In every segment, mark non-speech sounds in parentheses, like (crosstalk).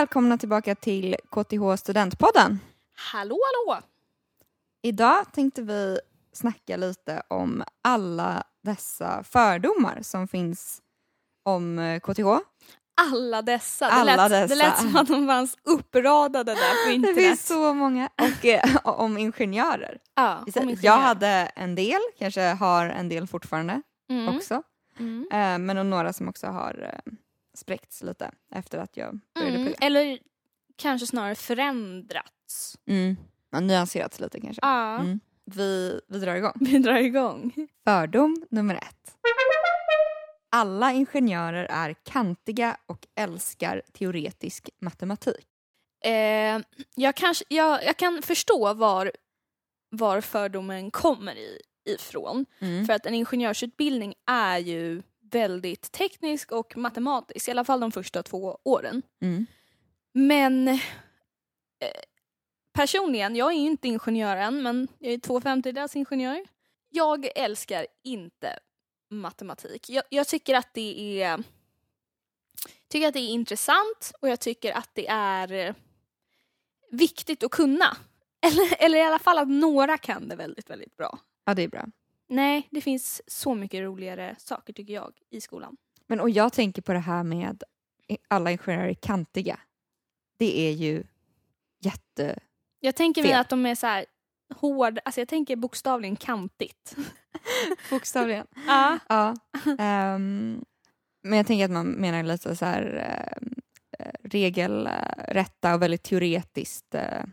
välkomna tillbaka till KTH Studentpodden. Hallå hallå! Idag tänkte vi snacka lite om alla dessa fördomar som finns om eh, KTH. Alla dessa. Det, Alla lät, det dessa. lät som att de fanns uppradade där på (laughs) Det internet. finns så många. Och eh, (laughs) om ingenjörer. ja, om Jag ingenjör. hade en del, kanske har en del fortfarande mm. också. Mm. Eh, Men några som också har eh, spräckts lite efter att jag började Mm. plugga. Eller kanske snarare förändrats. Mm. Ja, nyanserats lite kanske. Ja, Mm. Vi, vi drar igång. (laughs) vi drar igång. Fördom nummer ett. Alla ingenjörer är kantiga och älskar teoretisk matematik. Eh, jag, kanske, jag, jag kan förstå var, var fördomen kommer i, ifrån. Mm. För att en ingenjörsutbildning är ju väldigt teknisk och matematisk, i alla fall de första två åren. Mm. Men eh, personligen, jag är ju inte ingenjör än, men jag är två femtedels ingenjör. Jag älskar inte matematik. Jag, jag tycker att det är tycker att det är intressant och jag tycker att det är eh, viktigt att kunna. (laughs) Eller, eller i alla fall att några kan det väldigt, väldigt bra. Ja, det är bra. Nej, det finns så mycket roligare saker tycker jag i skolan. Men och jag tänker på det här med alla ingenjörer är kantiga. Det är ju jätte... Jag tänker mig att de är så här hård, alltså jag tänker bokstavligen kantigt. (laughs) Bokstavligen. (laughs) Ja. Ja. ehm, men jag tänker att man menar lite så här eh, regelrätta och väldigt teoretiskt eh,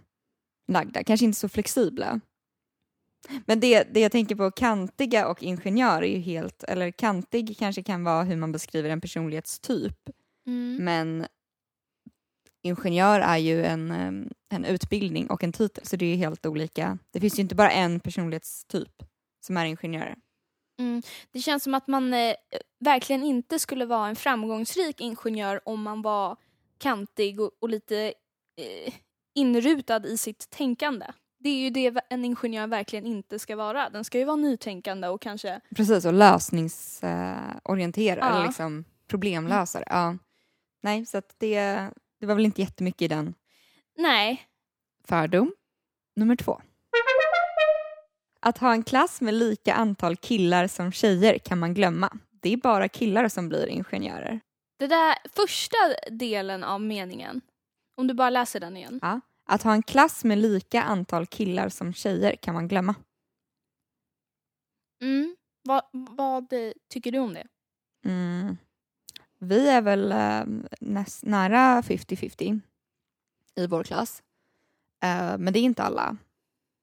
lagda. Kanske inte så flexibla. Men det, det jag tänker på, kantiga och ingenjör är ju helt, eller kantig kanske kan vara hur man beskriver en personlighetstyp. Mm. Men ingenjör är ju en, ehm, en utbildning och en titel, så det är ju helt olika. Det finns ju inte bara en personlighetstyp som är ingenjör. Mm. Det känns som att man eh, verkligen inte skulle vara en framgångsrik ingenjör om man var kantig och, och lite eh, inrutad i sitt tänkande. Det är ju det en ingenjör verkligen inte ska vara. Den ska ju vara nytänkande och kanske... Precis, och lösningsorienterad, Ja. eller liksom problemlösare. Ja. Nej, så att det, det var väl inte jättemycket i den. Nej. Fördom nummer två. Att ha en klass med lika antal killar som tjejer kan man glömma. Det är bara killar som blir ingenjörer. Det där första delen av meningen, om du bara läser den igen. Att ha en klass med lika antal killar som tjejer kan man glömma. Mm. Vad, vad eh, tycker du om det? Mm. Vi är väl eh, näst, nära 50-50 i vår klass. Eh, men det är inte alla,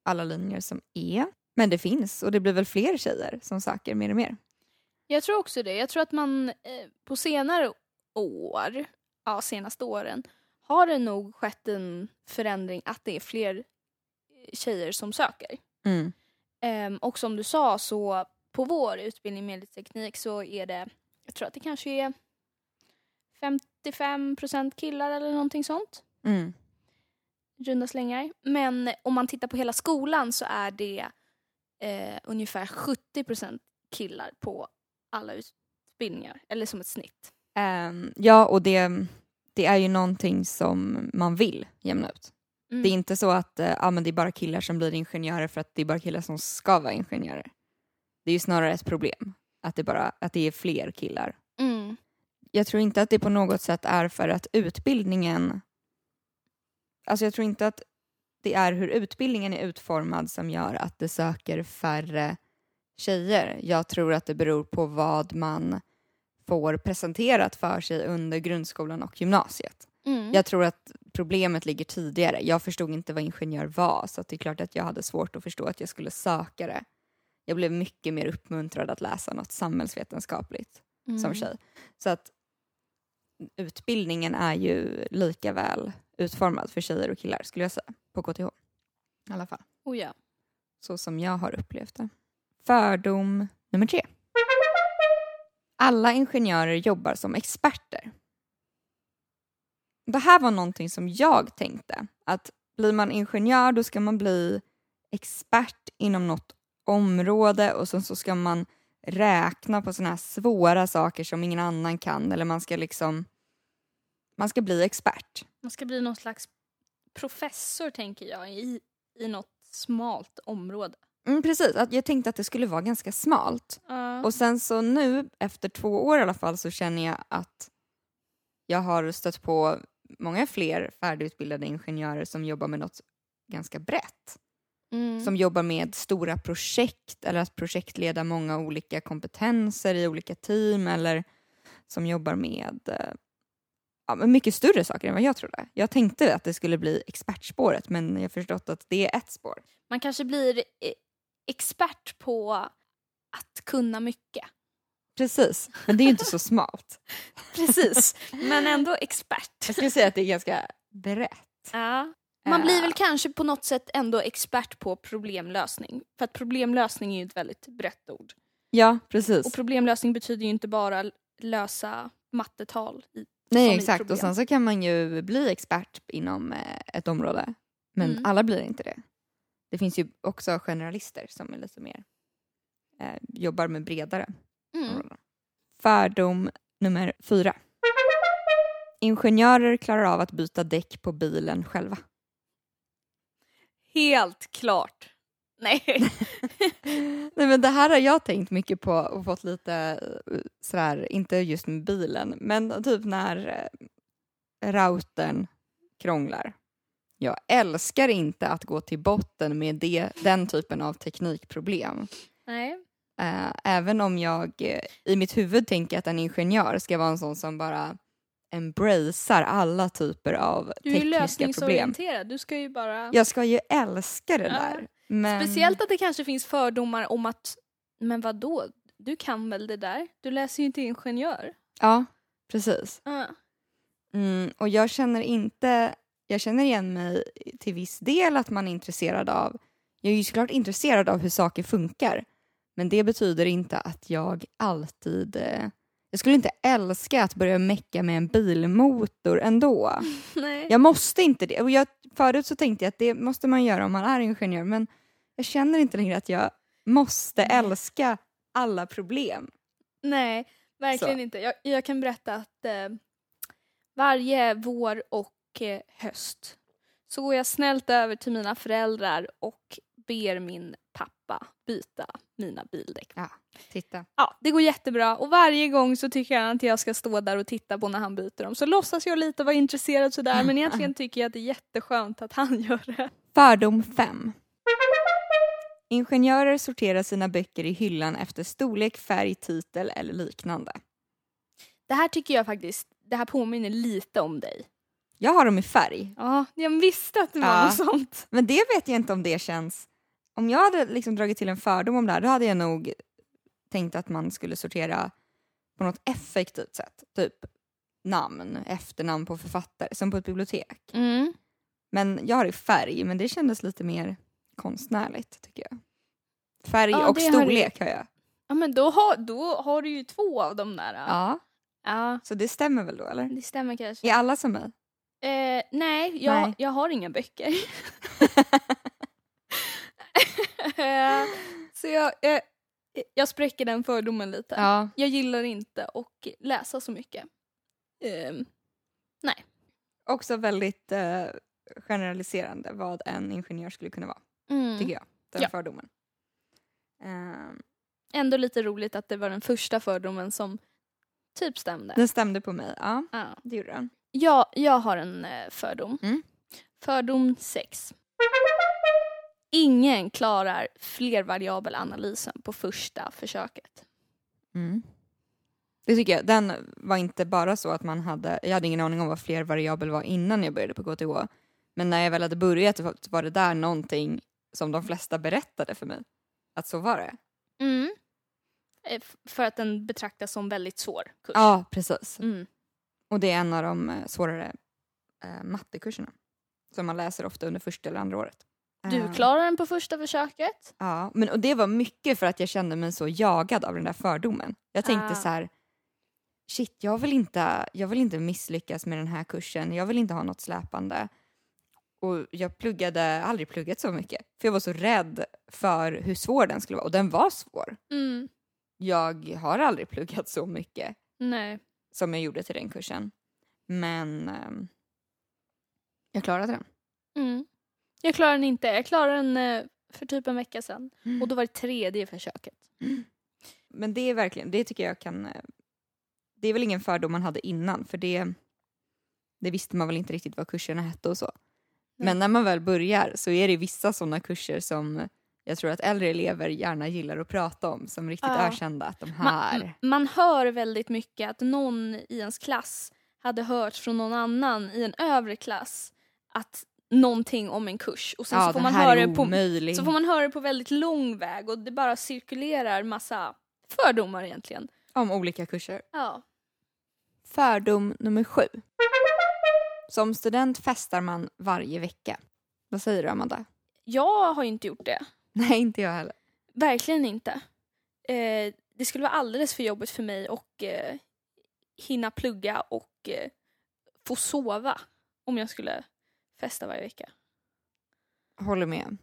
alla linjer som är. Men det finns och det blir väl fler tjejer som söker mer och mer. Jag tror också det. Jag tror att man eh, på senare år, ja senaste åren, har det nog skett en förändring att det är fler tjejer som söker. Mm. Ehm, och som du sa så på vår utbildning medieteknik så är det, jag tror att det kanske är 55% killar eller någonting sånt. Mm. Runda slängar. Men om man tittar på hela skolan så är det eh, ungefär 70% killar på alla utbildningar. Eller som ett snitt. Ehm, ja, och det, det är ju någonting som man vill jämna ut. Mm. Det är inte så att eh, ja, men det är bara killar som blir ingenjörer för att det är bara killar som ska vara ingenjörer. Det är ju snarare ett problem att det, bara, att det är fler killar. Mm. Jag tror inte att det på något sätt är för att utbildningen... Alltså jag tror inte att det är hur utbildningen är utformad som gör att det söker färre tjejer. Jag tror att det beror på vad man får presenterat för sig under grundskolan och gymnasiet. Mm. Jag tror att problemet ligger tidigare. Jag förstod inte vad ingenjör var så det är klart att jag hade svårt att förstå att jag skulle söka det. Jag blev mycket mer uppmuntrad att läsa något samhällsvetenskapligt Mm. som tjej. Så att utbildningen är ju lika väl utformad för tjejer och killar skulle jag säga på KTH. I alla fall. Oh, ja. Så som jag har upplevt det. Fördom nummer tre. Alla ingenjörer jobbar som experter. Det här var någonting som jag tänkte. Att blir man ingenjör då ska man bli expert inom något område och sen så ska man räkna på sådana här svåra saker som ingen annan kan eller man ska liksom man ska bli expert. Man ska bli någon slags professor tänker jag i, i något smalt område. Mm, precis, att jag tänkte att det skulle vara ganska smalt. Ja. Och sen så nu, efter två år i alla fall, så känner jag att jag har stött på många fler färdigutbildade ingenjörer som jobbar med något ganska brett. mm. Som jobbar med stora projekt eller att projektleda många olika kompetenser i olika team eller som jobbar med eh, ja, mycket större saker än vad jag trodde. Jag tänkte att det skulle bli expertspåret men jag har förstått att det är ett spår. Man kanske blir expert på att kunna mycket. Precis, men det är ju inte så smalt. (laughs) Precis, men ändå expert. Jag skulle säga att det är ganska brett. Ja. Man blir väl kanske på något sätt ändå expert på problemlösning. För att problemlösning är ju ett väldigt brett ord. Ja, precis. Och problemlösning betyder ju inte bara lösa mattetal. I, Nej, exakt. Och sen så kan man ju bli expert inom eh, ett område. Men Mm. alla blir inte det. Det finns ju också generalister som är lite mer eh, jobbar med bredare mm. Fördom nummer fyra. Ingenjörer klarar av att byta däck på bilen själva. Helt klart. Nej. (laughs) Nej men det här har jag tänkt mycket på och fått lite eh, sådär, inte just med bilen, men typ när eh, routern krånglar. Jag älskar inte att gå till botten med det, den typen av teknikproblem. Nej. Eh, även om jag eh, i mitt huvud tänker att en ingenjör ska vara en sån som bara embracear alla typer av Du är ju tekniska problem. lösningsorienterad. Du ska ju bara... Jag ska ju älska det Ja. där. Men... Speciellt att det kanske finns fördomar om att, men vad då? Du kan väl det där? Du läser ju inte ingenjör. Ja, precis. Ja. Mm, och jag känner inte, jag känner igen mig till viss del att man är intresserad av, jag är ju såklart intresserad av hur saker funkar, men det betyder inte att jag alltid, eh, jag skulle inte älska att börja mecka med en bilmotor ändå. (laughs) Nej. Jag måste inte det. Och jag, förut så tänkte jag att det måste man göra om man är ingenjör, men jag känner inte längre att jag måste älska alla problem. Nej, verkligen Så. inte. Jag, jag kan berätta att eh, varje vår och eh, höst så går jag snällt över till mina föräldrar och ber min pappa byta mina bildäck. Titta. Ja, det går jättebra och varje gång så tycker han att jag ska stå där och titta på när han byter dem. Så låtsas jag lite vara intresserad sådär men egentligen (laughs) tycker jag att det är jätteskönt att han gör det. Fördom 5. Ingenjörer sorterar sina böcker i hyllan efter storlek, färg, titel eller liknande. Det här tycker jag faktiskt, det här påminner lite om dig. Jag har dem i färg, Ja, jag visste att det var Ja. något sånt. men det vet jag inte om det känns... Om jag hade liksom dragit till en fördom om det här, då hade jag nog tänkt att man skulle sortera på något effektivt sätt. Typ namn, efternamn på författare, som på ett bibliotek. Mm. Men jag har i färg, men det kändes lite mer konstnärligt tycker jag. Färg Ja, och har storlek har jag. Ja men då har, då har du ju två av de där. Ja, ja så det stämmer väl då eller? det stämmer kanske. Är alla som mig? Eh, nej, jag, Nej. jag har inga böcker. Eh, (laughs) Så jag, eh, jag spräcker den fördomen lite. Ja. Jag gillar inte att läsa så mycket. Ehm, Också väldigt eh, generaliserande vad en ingenjör skulle kunna vara, mm. tycker jag. Den Ja. fördomen. Ehm, Ändå lite roligt att det var den första fördomen som typ stämde. den stämde på mig, ja Ja. det gjorde den. Jag, jag har en eh, fördom. Mm. Fördom 6. Ingen klarar flervariabelanalysen på första försöket. Mm. Det tycker jag. Den var inte bara så att man hade, jag hade ingen aning om vad fler variabel var innan jag började på KTH. Men när jag väl hade börjat var det där någonting som de flesta berättade för mig. Att så var det. Mm. Eh, För att den betraktas som väldigt svår kurs. Ja, precis. Mm. Och det är en av de eh, svårare eh, mattekurserna. Som man läser ofta under första eller andra året. Du Eh, klarar den på första försöket. Ja, men, och det var mycket för att jag kände mig så jagad av den där fördomen. Jag tänkte Ah. så här, shit, jag vill, inte, jag vill inte misslyckas med den här kursen, jag vill inte ha något släpande. Och jag pluggade, aldrig pluggat så mycket, för jag var så rädd för hur svår den skulle vara. Och den var svår. Mm. Jag har aldrig pluggat så mycket Nej. Som jag gjorde till den kursen. Men ehm, jag klarade den. Mm. Jag klarar den inte. Jag klarade den eh, för typ en vecka sedan. Och då var det tredje försöket. Men det är verkligen, det tycker jag kan... eh, Det är väl ingen fördom man hade innan för det, det visste man väl inte riktigt vad kurserna hette och så. Men när man väl börjar så är det vissa sådana kurser som jag tror att äldre elever gärna gillar att prata om som riktigt Ja. ökända att de här... Man, man hör väldigt mycket att någon i ens klass hade hört från någon annan i en övre klass att någonting om en kurs och sen ja, så, får man höra på, så får man höra det på väldigt lång väg och det bara cirkulerar massa fördomar egentligen. Om olika kurser. Ja. Fördom nummer sju. Som student festar man varje vecka. Vad säger du Amanda? Jag har inte gjort det. (laughs) Nej, inte jag heller. Verkligen inte. Eh, det skulle vara alldeles för jobbigt för mig att eh, hinna plugga och eh, få sova om jag skulle festa varje vecka. Håller med.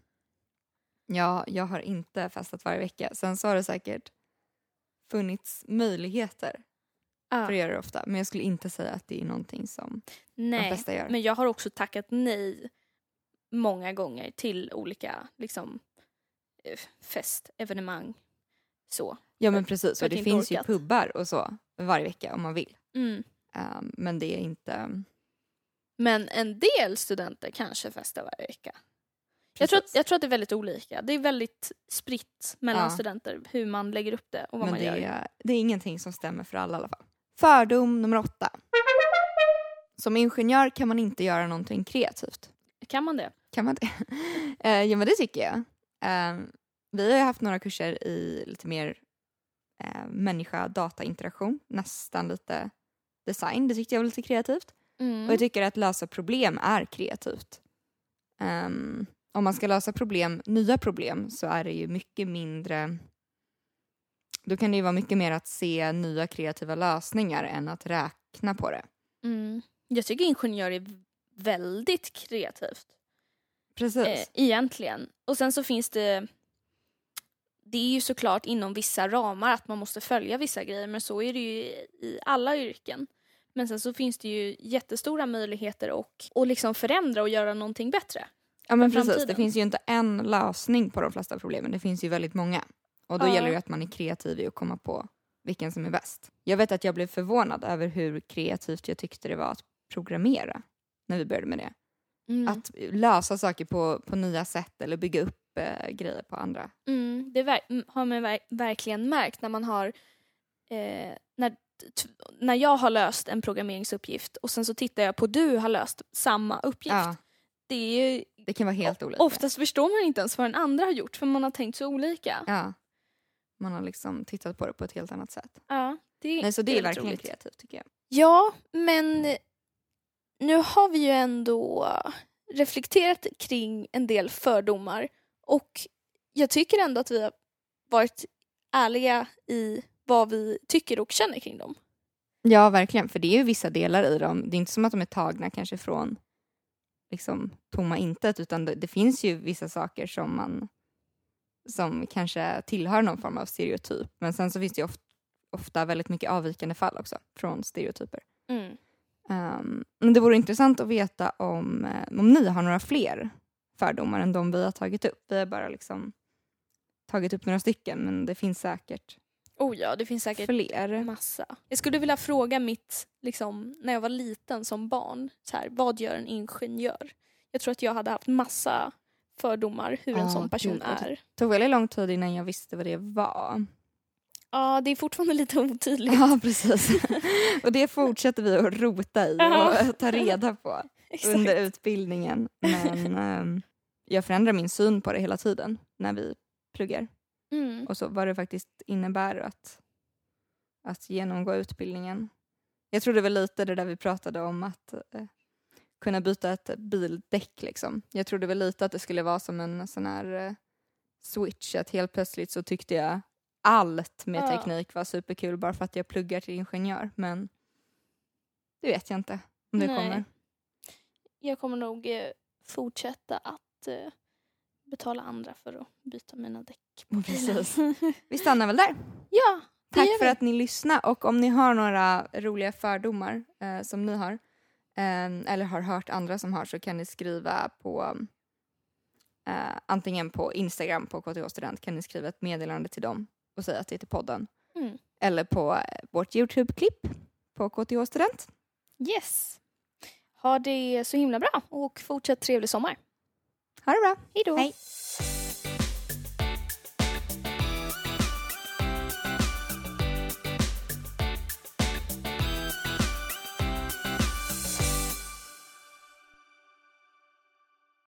Ja, jag har inte festat varje vecka. Sen så har det säkert funnits möjligheter Ah, för att göra det ofta. Men jag skulle inte säga att det är någonting som de nej, flesta gör. men jag har också tackat nej många gånger till olika liksom, eh, festevenemang. Så. Ja men precis, och det finns ju orkat. pubbar och så varje vecka om man vill. Mm. Um, men det är inte... Men en del studenter kanske festar varje vecka. Jag tror, att, jag tror att det är väldigt olika. Det är väldigt spritt mellan Ja. studenter hur man lägger upp det och vad men man det gör. är, det är ingenting som stämmer för alla i alla fall. Fördom nummer åtta. Som ingenjör kan man inte göra någonting kreativt. Kan man det? Kan man det? (laughs) Eh, ja men det tycker jag. Eh, vi har ju haft några kurser i lite mer uh, människa-data-interaktion, nästan lite design. Det tyckte jag var lite kreativt. Mm. Och jag tycker att lösa problem är kreativt. Ehm, om man ska lösa problem, nya problem så är det ju mycket mindre då kan det ju vara mycket mer att se nya kreativa lösningar än att räkna på det. Mm. Jag tycker ingenjör är väldigt kreativt. Precis. Eh, egentligen. Och sen så finns det det är ju såklart inom vissa ramar att man måste följa vissa grejer men så är det ju i alla yrken. Men sen så finns det ju jättestora möjligheter att och liksom förändra och göra någonting bättre. ja men precis, det framtiden. finns ju inte en lösning på de flesta problemen, det finns ju väldigt många. Och då Ja. gäller det att man är kreativ i att komma på vilken som är bäst. Jag vet att jag blev förvånad över hur kreativt jag tyckte det var att programmera när vi började med det. Mm. Att lösa saker på, på nya sätt eller bygga upp eh, grejer på andra. Mm, det har man ver- verkligen märkt när man har eh, när, när jag har löst en programmeringsuppgift och sen så tittar jag på du har löst samma uppgift. Ja, Det är ju, det kan vara helt olika. oftast förstår man inte ens vad den andra har gjort för man har tänkt så olika. Ja. Man har liksom tittat på det på ett helt annat sätt. Ja, det, Nej, så det är väldigt verkligen roligt. kreativt tycker jag. Ja, men nu har vi ju ändå reflekterat kring en del fördomar och jag tycker ändå att vi har varit ärliga i vad vi tycker och känner kring dem. Ja, verkligen. För det är ju vissa delar i dem. Det är inte som att de är tagna kanske från liksom, tomma intet utan det, det finns ju vissa saker som man som kanske tillhör någon form av stereotyp. Men sen så finns det ju ofta, ofta väldigt mycket avvikande fall också från stereotyper. Mm. Um, men det vore intressant att veta om, eh, om ni har några fler fördomar än de vi har tagit upp. Vi har bara liksom tagit upp några stycken men det finns säkert Oh ja, det finns säkert fler. massa. Jag skulle vilja fråga mitt, liksom, när jag var liten som barn, så här, vad gör en ingenjör? Jag tror att jag hade haft massa fördomar hur en Ja, sån person gud, är. Det tog väldigt lång tid innan jag visste vad det var. Ja, det är fortfarande lite otydligt. Ja, precis. (laughs) och det fortsätter vi att rota i och ta reda på (laughs) under utbildningen. Men (laughs) ehm, jag förändrar min syn på det hela tiden när vi pluggar. Mm. och så vad det faktiskt innebär att, att genomgå utbildningen. Jag tror det var lite det där vi pratade om att eh, kunna byta ett bildäck liksom. Jag trodde väl lite att det skulle vara som en sån här eh, switch, att helt plötsligt så tyckte jag allt med Ja. teknik var superkul bara för att jag pluggar till ingenjör men det vet jag inte om det Nej. kommer. Jag kommer nog eh, fortsätta att eh, betala andra för att byta mina däck. på Precis. (laughs) Vi stannar väl där. ja, Tack för att ni lyssnade och om ni har några roliga fördomar eh, som ni har eh, eller har hört andra som har så kan ni skriva på eh, antingen på Instagram på KTH Student kan ni skriva ett meddelande till dem och säga att det är till podden. Mm. Eller på vårt Youtube-klipp på KTH Student. Yes. Ha det så himla bra och fortsätt trevlig sommar. Ha det bra! Hej då!